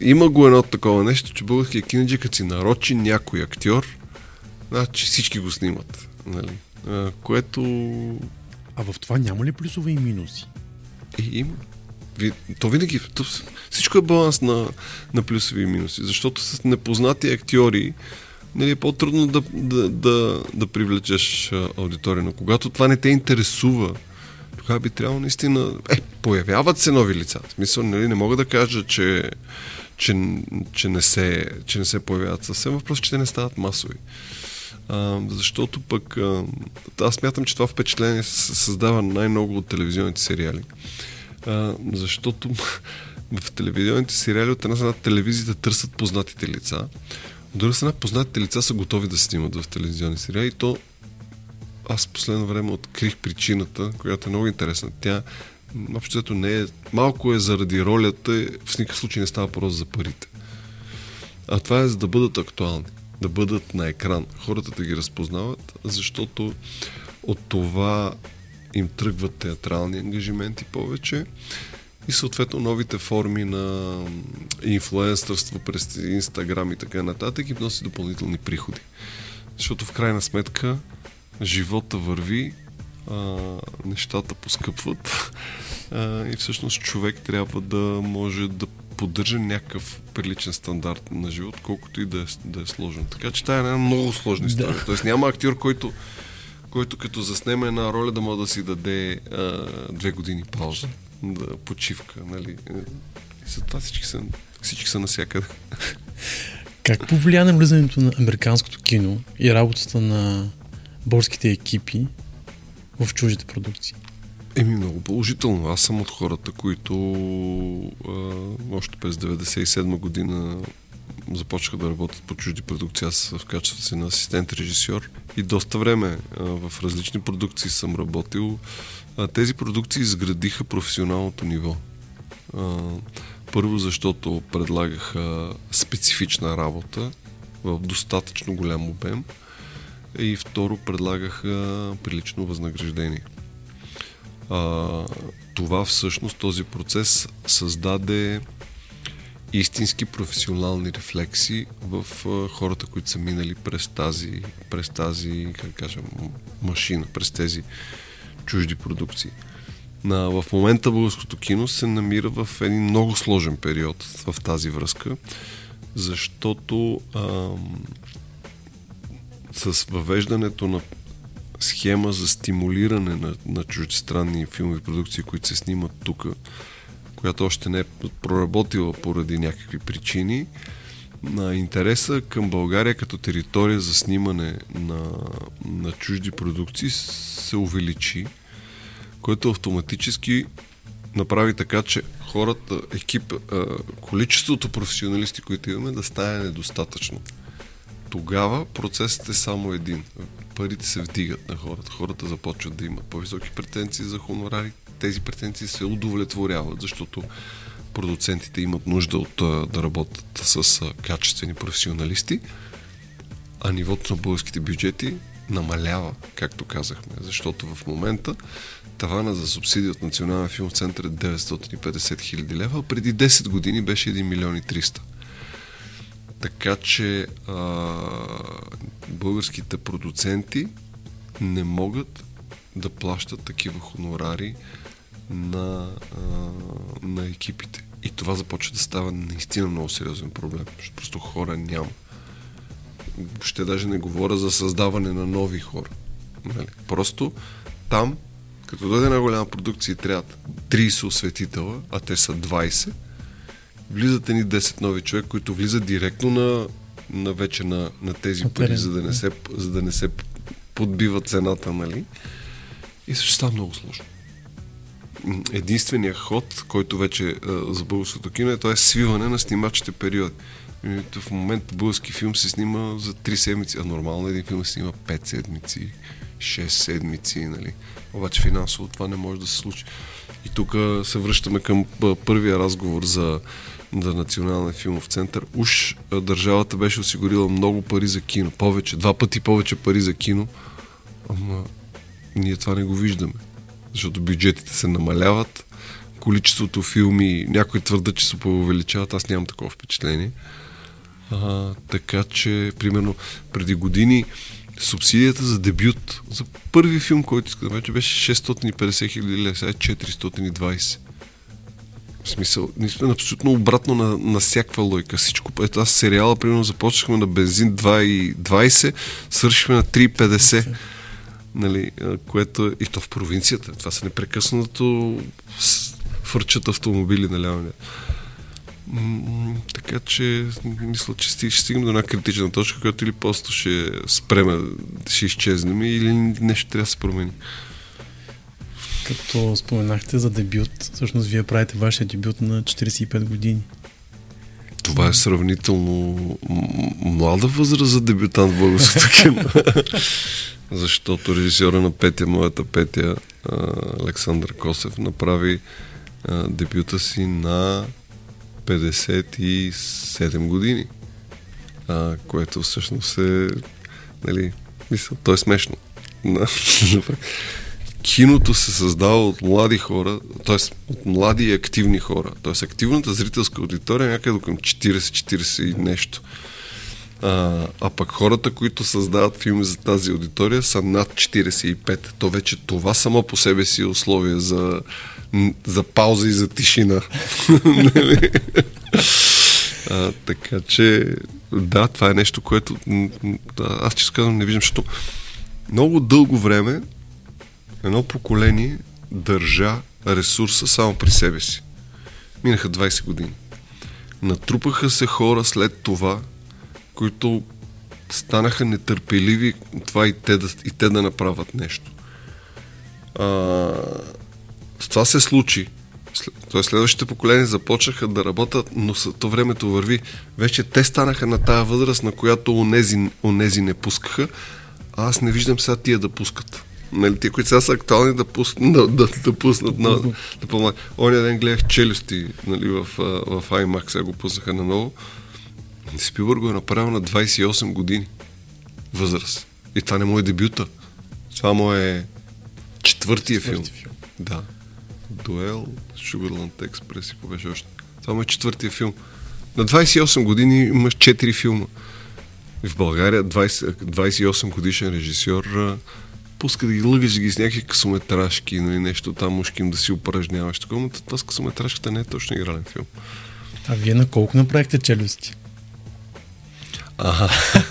има го едно такова нещо, че българския кинеджи, като си нарочи някой актьор, значи всички го снимат. Нали? А, което... А в това няма ли плюсове и минуси? И, има. То винаги, то, всичко е баланс на, на плюсови и минуси, защото с непознати актьори нали, е по-трудно да, да, да, да привлечеш аудитория. Но когато това не те интересува, тогава би трябвало наистина... Е, появяват се нови лица. В смисъл, нали, не мога да кажа, че, че, че, не, се, че не се появяват съвсем. Въпрос, че те не стават масови. А, защото пък а, аз мятам, че това впечатление се създава най-много от телевизионните сериали. А, защото в телевизионните сериали от една страна телевизията търсят познатите лица, от друга страна познатите лица са готови да снимат в телевизионни сериали и то аз последно време открих причината, която е много интересна. Тя общото не е, малко е заради ролята, в никакъв случай не става просто за парите. А това е за да бъдат актуални, да бъдат на екран, хората да ги разпознават, защото от това им тръгват театрални ангажименти повече и съответно новите форми на инфлуенсърство през Инстаграм и така нататък им носи допълнителни приходи. Защото в крайна сметка живота върви, а, нещата поскъпват а, и всъщност човек трябва да може да поддържа някакъв приличен стандарт на живот, колкото и да е, да е сложен. Така че това е една много сложна история. Да. Тоест няма актьор, който който като заснеме една роля да може да си даде а, две години пауза, да почивка, нали. И за това всички са, всички са насякъде. Как повлия на влизането на американското кино и работата на българските екипи в чуждите продукции? Еми много положително. Аз съм от хората, които а, още през 97 година започнаха да работят по чужди продукции. Аз в качеството си на асистент режисьор и доста време а, в различни продукции съм работил. А, тези продукции изградиха професионалното ниво. А, първо, защото предлагаха специфична работа в достатъчно голям обем и второ, предлагаха прилично възнаграждение. А, това всъщност, този процес създаде истински професионални рефлекси в а, хората, които са минали през тази, през тази, как кажем, машина, през тези чужди продукции. На, в момента българското кино се намира в един много сложен период в тази връзка, защото а, с въвеждането на схема за стимулиране на, на чуждестранни филмови продукции, които се снимат тук, която още не е проработила поради някакви причини, на интереса към България като територия за снимане на, на чужди продукции се увеличи, което автоматически направи така, че хората, екип, количеството професионалисти, които имаме, да стане недостатъчно. Тогава процесът е само един. Парите се вдигат на хората. Хората започват да имат по-високи претенции за хонорари. Тези претенции се удовлетворяват, защото продуцентите имат нужда от да работят с качествени професионалисти, а нивото на българските бюджети намалява, както казахме, защото в момента тавана за субсидия от Националния филм център е 950 хиляди лева, а преди 10 години беше 1 милион и 300. Така че а, българските продуценти не могат да плащат такива хонорари на, а, на екипите. И това започва да става наистина много сериозен проблем, защото просто хора няма. Ще даже не говоря за създаване на нови хора. Нали? Просто там, като дойде една голяма продукция и трябва 30 осветителя, а те са 20, влизат едни 10 нови човек, които влизат директно на, на вече на, на тези пари, за да, не се, за да не се подбива цената, нали? И също става много сложно. Единственият ход, който вече а, за българското кино е, това е свиване на снимачите периоди. В момента български филм се снима за 3 седмици, а нормално един филм се снима 5 седмици, 6 седмици, нали? Обаче финансово това не може да се случи. И тук се връщаме към първия разговор за, за Националния филмов център. Уж държавата беше осигурила много пари за кино. Повече, два пъти повече пари за кино. Ама ние това не го виждаме. Защото бюджетите се намаляват, количеството филми, някои твърдат, че се увеличават, аз нямам такова впечатление. А, така че, примерно, преди години субсидията за дебют, за първи филм, който иска да вече беше 650 хиляди лева, сега е 420. В смисъл, абсолютно обратно на, на всякаква лойка. Всичко, ето аз сериала, примерно, започнахме на бензин 2,20, свършихме на 3,50. Нали, което и то в провинцията. Това са непрекъснато фърчат автомобили наляво. Така че мисля, че ще стигнем до една критична точка, която или просто ще спреме, ще изчезнем или нещо трябва да се промени. Като споменахте за дебют, всъщност вие правите вашия дебют на 45 години. Това е сравнително млада възраст за дебютант в българското кино. Защото режисьора на Петя, моята Петя, Александър Косев, направи дебюта си на 57 години. Което всъщност е, нали, мисля, то е смешно. Киното се създава от млади хора, т.е. от млади и активни хора. Т.е. активната зрителска аудитория е някъде към 40-40 и нещо. А, а пък хората, които създават филми за тази аудитория са над 45. То вече това само по себе си е условие за, за пауза и за тишина. Нали? а, така че, да, това е нещо, което аз че казвам не виждам, защото много дълго време едно поколение държа ресурса само при себе си. Минаха 20 години. Натрупаха се хора след това, които станаха нетърпеливи това и те да, и те да направят нещо. А, с това се случи. След, следващите поколения започнаха да работят, но то времето върви. Вече те станаха на тая възраст, на която онези, онези не пускаха. А аз не виждам сега тия да пускат. Нали, тия, които сега са актуални, да, пуснат, да, да, да пуснат на, да помагат. Оня ден гледах челюсти нали, в, в IMAX, сега го пуснаха на ново. Спилбърг го е направил на 28 години възраст. И това не му е дебюта. Това му е четвъртия филм. филм. Да. Дуел, Sugarland Експрес и побеше още. Това му е четвъртия филм. На 28 години имаш 4 филма. И в България 20, 28 годишен режисьор пуска да ги лъгаш ги с някакви късометражки, нали, нещо там мушким да си упражняваш. Такова, но това с късометражката не е точно игрален филм. А вие на колко направихте челюсти? Ага.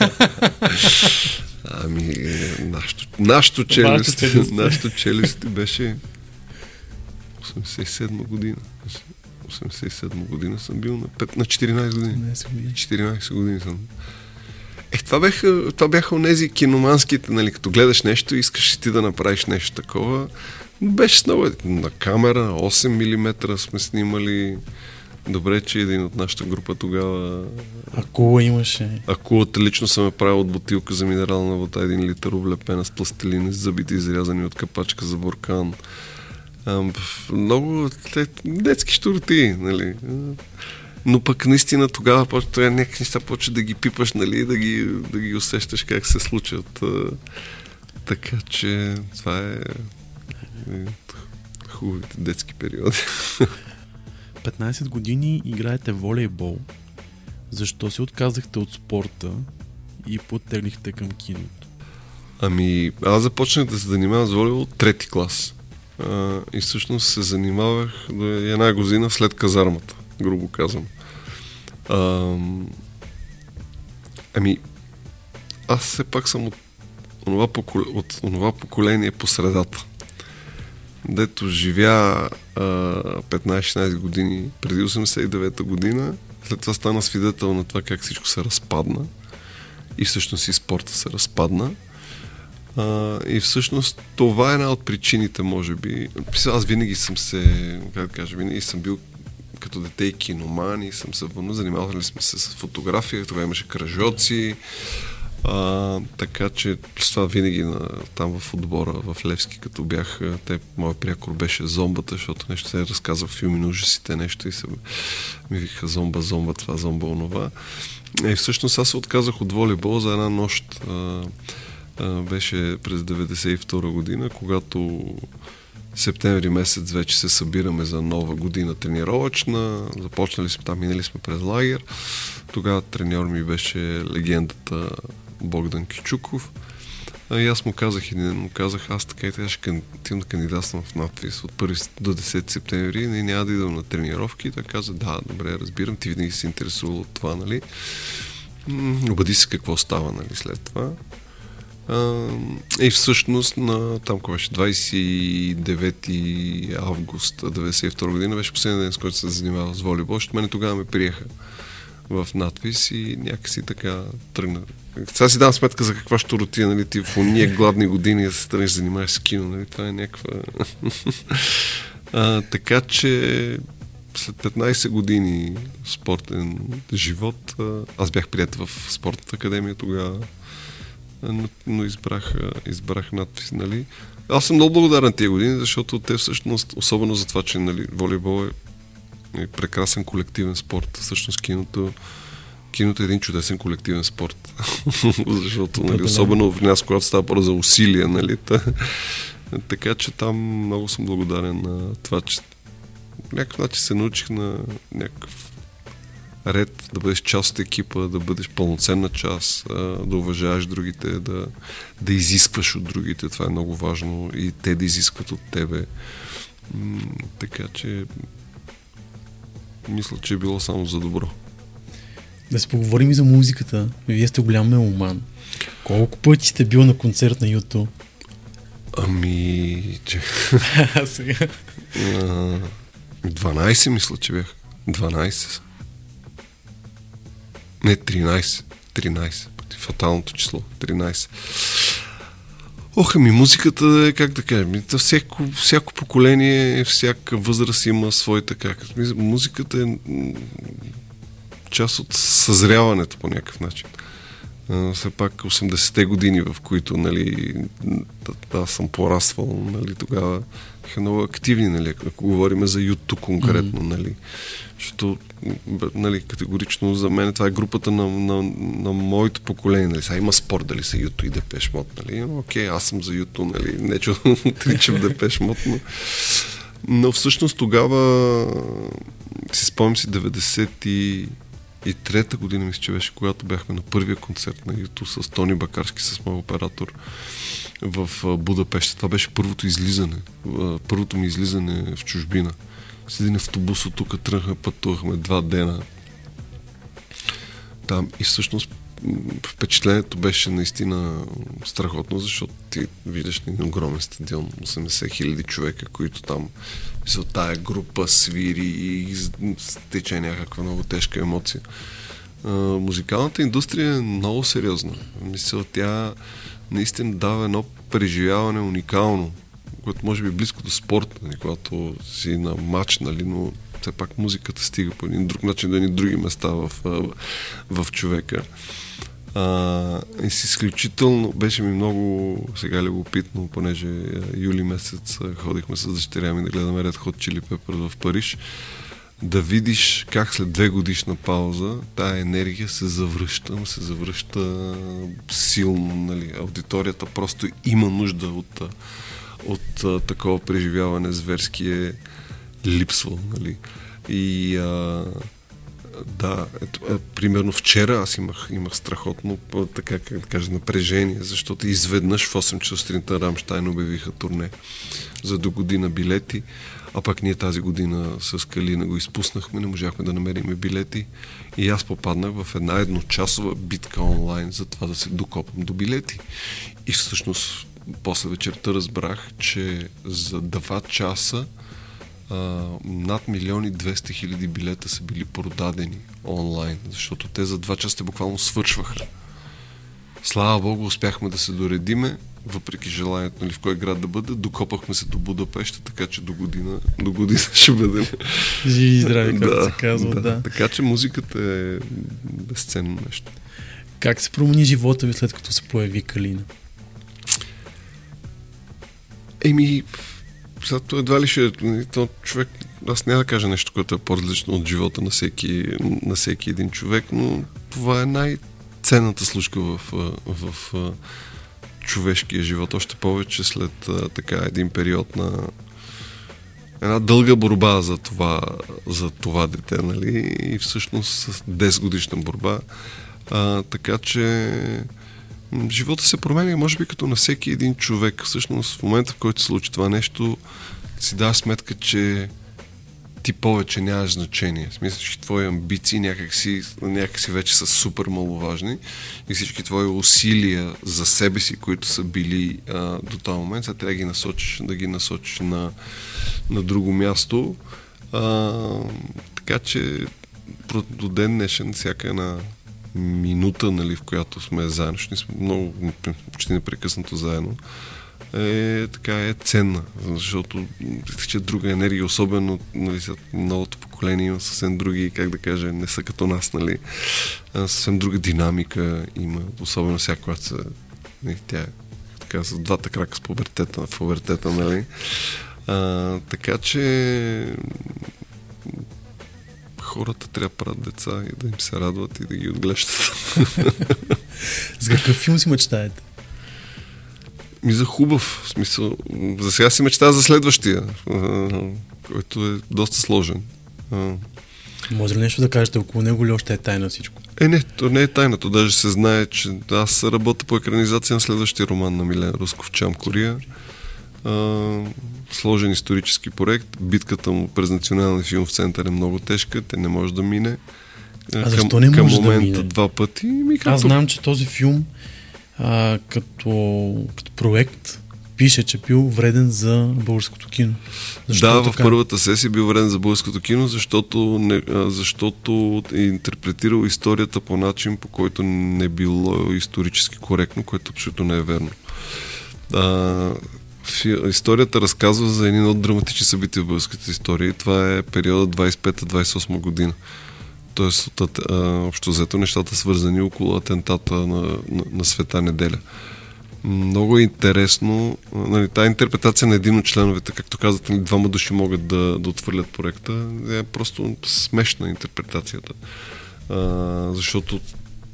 ами, нашото, нашото челюст, нашото челюст беше 87 година. 87 година съм бил на, 5, на 14 години. 14 години съм. Е, това бяха, това бяха онези киноманските, нали, като гледаш нещо и искаш ти да направиш нещо такова. Беше много на камера, 8 мм сме снимали Добре, че един от нашата група тогава... Акула имаше. Акулата лично съм е правил от бутилка за минерална вода, един литър облепена с пластилини, с зъбите изрязани от капачка за буркан. много детски штурти, нали. Но пък наистина тогава почва, някакви неща почва да ги пипаш, нали, да ги, да ги усещаш как се случват. Така че това е, е хубавите детски периоди. 15 години играете волейбол. Защо се отказахте от спорта и потеглихте към киното? Ами, аз започнах да се занимавам с волейбол трети клас. А, и всъщност се занимавах до една година след казармата, грубо казвам. А, ами, аз все пак съм от онова, покол... от онова поколение по средата, дето живя а, 15-16 години преди 89-та година, след това стана свидетел на това как всичко се разпадна и всъщност и спорта се разпадна. А, и всъщност това е една от причините, може би. Аз винаги съм се, как да кажа, винаги съм бил като дете и киноман и съм се вънно, занимавали сме се с фотография, тогава имаше кръжоци, а, така че с това винаги на, там в отбора в Левски, като бях, те, моят приякор беше зомбата, защото нещо се разказва в филми на ужасите, нещо и се ми викаха зомба, зомба, това, зомба, онова. И всъщност аз се отказах от волейбол за една нощ. А, а, беше през 92 година, когато септември месец вече се събираме за нова година тренировъчна. Започнали сме там, минали сме през лагер. Тогава треньор ми беше легендата Богдан Кичуков. И аз му казах един му казах, аз така и така ще да кандидатствам в надпис от 1 до 10 септември и няма да идвам на тренировки. Той каза, да, добре, разбирам, ти винаги се интересува от това, нали? Обади се какво става, нали, след това. И всъщност на там кога беше 29 август 1992 година беше последния ден, с който се занимава с волейбол. Защото мене тогава ме приеха в надпис и някакси така тръгна. Сега си давам сметка за каква рутина, нали, ти в уния гладни години да се тръгнеш занимаваш с кино, нали, това е някаква... а, така че след 15 години спортен живот, аз бях прият в спортната академия тогава, но, но избрах, избрах надпис, нали. Аз съм много благодарен тия години, защото те всъщност, особено за това, че нали, волейбол е е прекрасен колективен спорт. Всъщност киното, киното е един чудесен колективен спорт. Защото, нали, особено в нас, когато става пора за усилия, нали, та, така че там много съм благодарен на това, че някакъв начин се научих на някакъв ред, да бъдеш част от екипа, да бъдеш пълноценна част, да уважаваш другите, да, да изискваш от другите. Това е много важно и те да изискват от тебе. така че мисля, че е било само за добро. Да се поговорим и за музиката. Вие сте голям меломан. Колко пъти сте бил на концерт на YouTube? Ами, че... Сега. 12 мисля, че бях. 12. Не, 13. 13. Пъти фаталното число. 13. Ох, ами музиката е, как да кажем, всяко, всяко поколение, всяка възраст има своите как. Музиката е част от съзряването по някакъв начин. все пак 80-те години, в които нали, да, съм пораствал, нали, тогава бяха много активни, нали, ако говорим за YouTube конкретно, mm-hmm. нали. Защото, нали, категорично за мен това е групата на, на, на моето поколение. Нали. Сега има спор дали са Юту и Депеш Мод. Нали. Окей, аз съм за Юту, нали. Не че отричам Депеш Мод, но... но всъщност тогава си спомням си 90 и и трета година, мисля, че беше, когато бяхме на първия концерт на Юту с Тони Бакарски, с моят оператор в Будапешта. Това беше първото излизане, първото ми излизане в чужбина. С един автобус от тук тръгнахме, пътувахме два дена там и всъщност впечатлението беше наистина страхотно, защото ти виждаш един огромен стадион, 80 хиляди човека, които там за тая група свири и тече някаква много тежка емоция. А, музикалната индустрия е много сериозна. Мисля, тя наистина дава едно преживяване уникално, което може би е близко до спорта, нали, когато си на матч, нали, но все пак музиката стига по един друг начин до едни други места в, в човека. А, и с изключително, беше ми много сега любопитно, понеже юли месец ходихме с дъщеря ми да гледаме Red Hot Chili Peppers в Париж да видиш как след две годишна пауза тая енергия се завръща, се завръща силно. Нали. Аудиторията просто има нужда от, от, такова преживяване зверски е липсвал. Нали. И а, Да, ето, а, примерно вчера аз имах, имах страхотно, така как да кажа, напрежение, защото изведнъж в 8 часа сутринта Рамштайн обявиха турне за до година билети, а пък ние тази година с Калина го изпуснахме, не можахме да намерим билети и аз попаднах в една едночасова битка онлайн за това да се докопам до билети. И всъщност после вечерта разбрах, че за два часа а, над милиони 200 хиляди билета са били продадени онлайн, защото те за два часа буквално свършваха. Слава Богу, успяхме да се доредиме, въпреки желанието нали, в кой град да бъде, докопахме се до Будапеща, така че до година, до година ще бъдем. Живи и здрави, както се казва, да. да. Така че музиката е безценно нещо. Как се промени живота ви след като се появи Калина? Еми, защото едва ли ще... То човек, аз няма да кажа нещо, което е по-различно от живота на всеки, на всеки един човек, но това е най-ценната случка в, в, в човешкия живот. Още повече след така един период на една дълга борба за това, за това дете, нали? И всъщност с 10 годишна борба. А, така че живота се променя, може би като на всеки един човек. Всъщност в момента, в който се случи това нещо, си дава сметка, че ти повече нямаш значение. Смисъл, че твои амбиции някакси, някакси вече са супер маловажни и всички твои усилия за себе си, които са били а, до този момент, сега трябва да ги насочиш, да ги насочиш на, на друго място. А, така че до ден днешен всяка една минута, нали, в която сме заедно, ще сме много, почти непрекъснато заедно, е, така е ценна, защото тече друга енергия, особено нали, новото поколение има съвсем други, как да кажа, не са като нас, нали, съвсем друга динамика има, особено сега, когато са, нали, тя е така с двата крака с пубертета, в пубертета, нали. А, така че хората трябва да правят деца и да им се радват и да ги отглеждат. За какъв филм си мечтаете? Ми за хубав, в смисъл. За сега си мечтая за следващия, който е доста сложен. Може ли нещо да кажете около него или още е тайна всичко? Е, не, то не е тайна. То даже се знае, че аз работя по екранизация на следващия роман на Милен Русков Чам Кория. А, сложен исторически проект. Битката му през Националния филм в център е много тежка. Те не може да мине. А защо не може към момента да мине? два пъти. Ми, като... Аз знам, че този филм а, като, като проект пише, че бил вреден за българското кино. Защо да, така? в първата сесия бил вреден за българското кино, защото, не, защото е интерпретирал историята по начин, по който не било исторически коректно, което абсолютно не е верно. А, историята разказва за един от драматични събития в българската история. Това е периода 25-28 година. Тоест, от, а, общо взето, нещата свързани около атентата на, на, на света неделя. Много е интересно. Нали, тази интерпретация на един от членовете, както казвате, нали, двама души могат да, да отвърлят проекта, е просто смешна интерпретацията. А, защото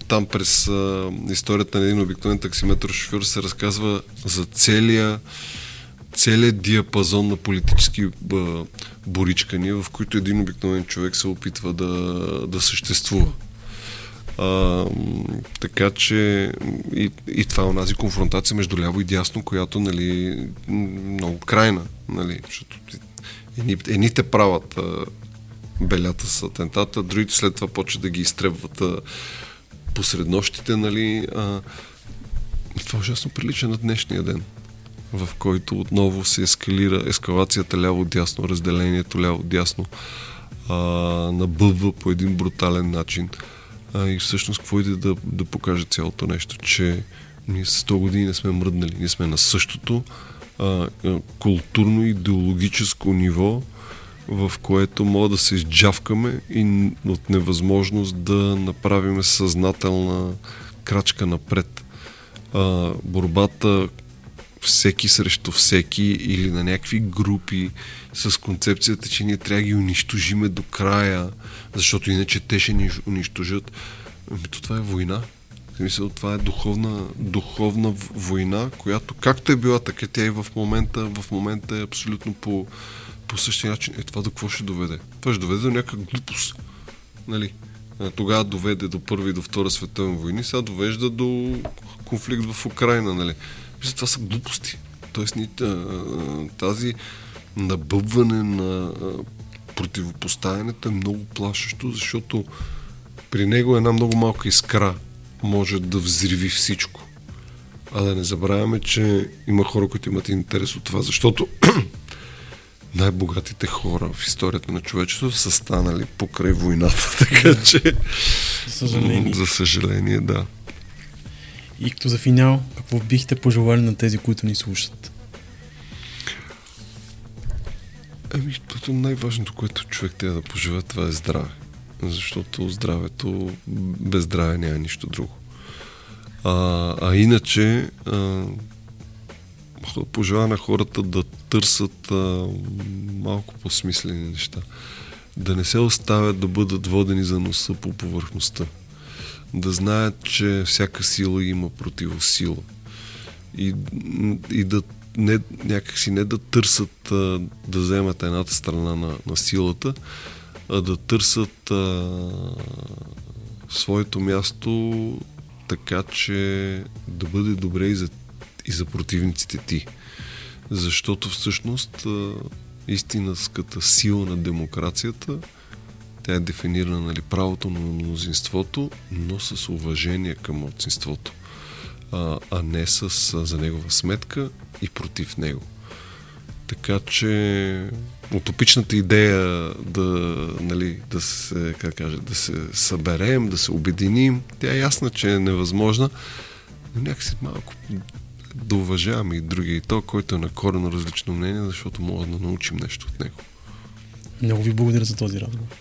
там през а, историята на един обикновен таксиметр шофьор се разказва за целия целият диапазон на политически боричкания, в които един обикновен човек се опитва да, да съществува. А, така че и, и това е онази конфронтация между ляво и дясно, която нали, много крайна. Нали, защото едни, едните правят а, белята с атентата, другите след това почват да ги изтребват а, посред нощите. Нали, а, това ужасно прилича на днешния ден в който отново се ескалира ескалацията ляво-дясно, разделението ляво-дясно а, набъбва по един брутален начин. А, и всъщност какво иде да, да покаже цялото нещо, че ние с 100 години не сме мръднали, ние сме на същото а, културно-идеологическо ниво, в което мога да се изджавкаме и от невъзможност да направим съзнателна крачка напред. А, борбата, всеки срещу всеки или на някакви групи с концепцията, че ние трябва да ги унищожиме до края, защото иначе те ще ни унищожат. Ами то това е война. В смисъл, това е духовна, духовна война, която както е била, така тя и в момента, в момента е абсолютно по, по същия начин. Е, това до какво ще доведе? Това ще доведе до някаква глупост. Нали? Тогава доведе до Първа и до Втора световна войни, сега довежда до конфликт в Украина. Нали? Мисля, това са глупости. Тоест, тази набъбване на противопоставянето е много плашещо, защото при него една много малка искра може да взриви всичко. А да не забравяме, че има хора, които имат интерес от това, защото най-богатите хора в историята на човечеството са станали покрай войната, така че... За съжаление. За съжаление, да. И като за финал, какво бихте пожелали на тези, които ни слушат? Ами, най-важното, което човек трябва да пожелава, това е здраве. Защото здравето, без здраве няма нищо друго. А, а иначе, а, пожелава на хората да търсят а, малко по-смислени неща. Да не се оставят да бъдат водени за носа по повърхността. Да знаят, че всяка сила има противосила. И, и да не, някакси не да търсят а, да вземат едната страна на, на силата, а да търсят а, своето място така, че да бъде добре и за, и за противниците ти. Защото всъщност истинската сила на демокрацията тя е дефинирана нали, правото на мнозинството, но с уважение към младсинството, а, а не с, за негова сметка и против него. Така че утопичната идея да, нали, да, се, как кажа, да се съберем, да се обединим, тя е ясна, че е невъзможна, но някакси малко да уважаваме и другия и то, който е на корено различно мнение, защото мога да научим нещо от него. Много ви благодаря за този разговор.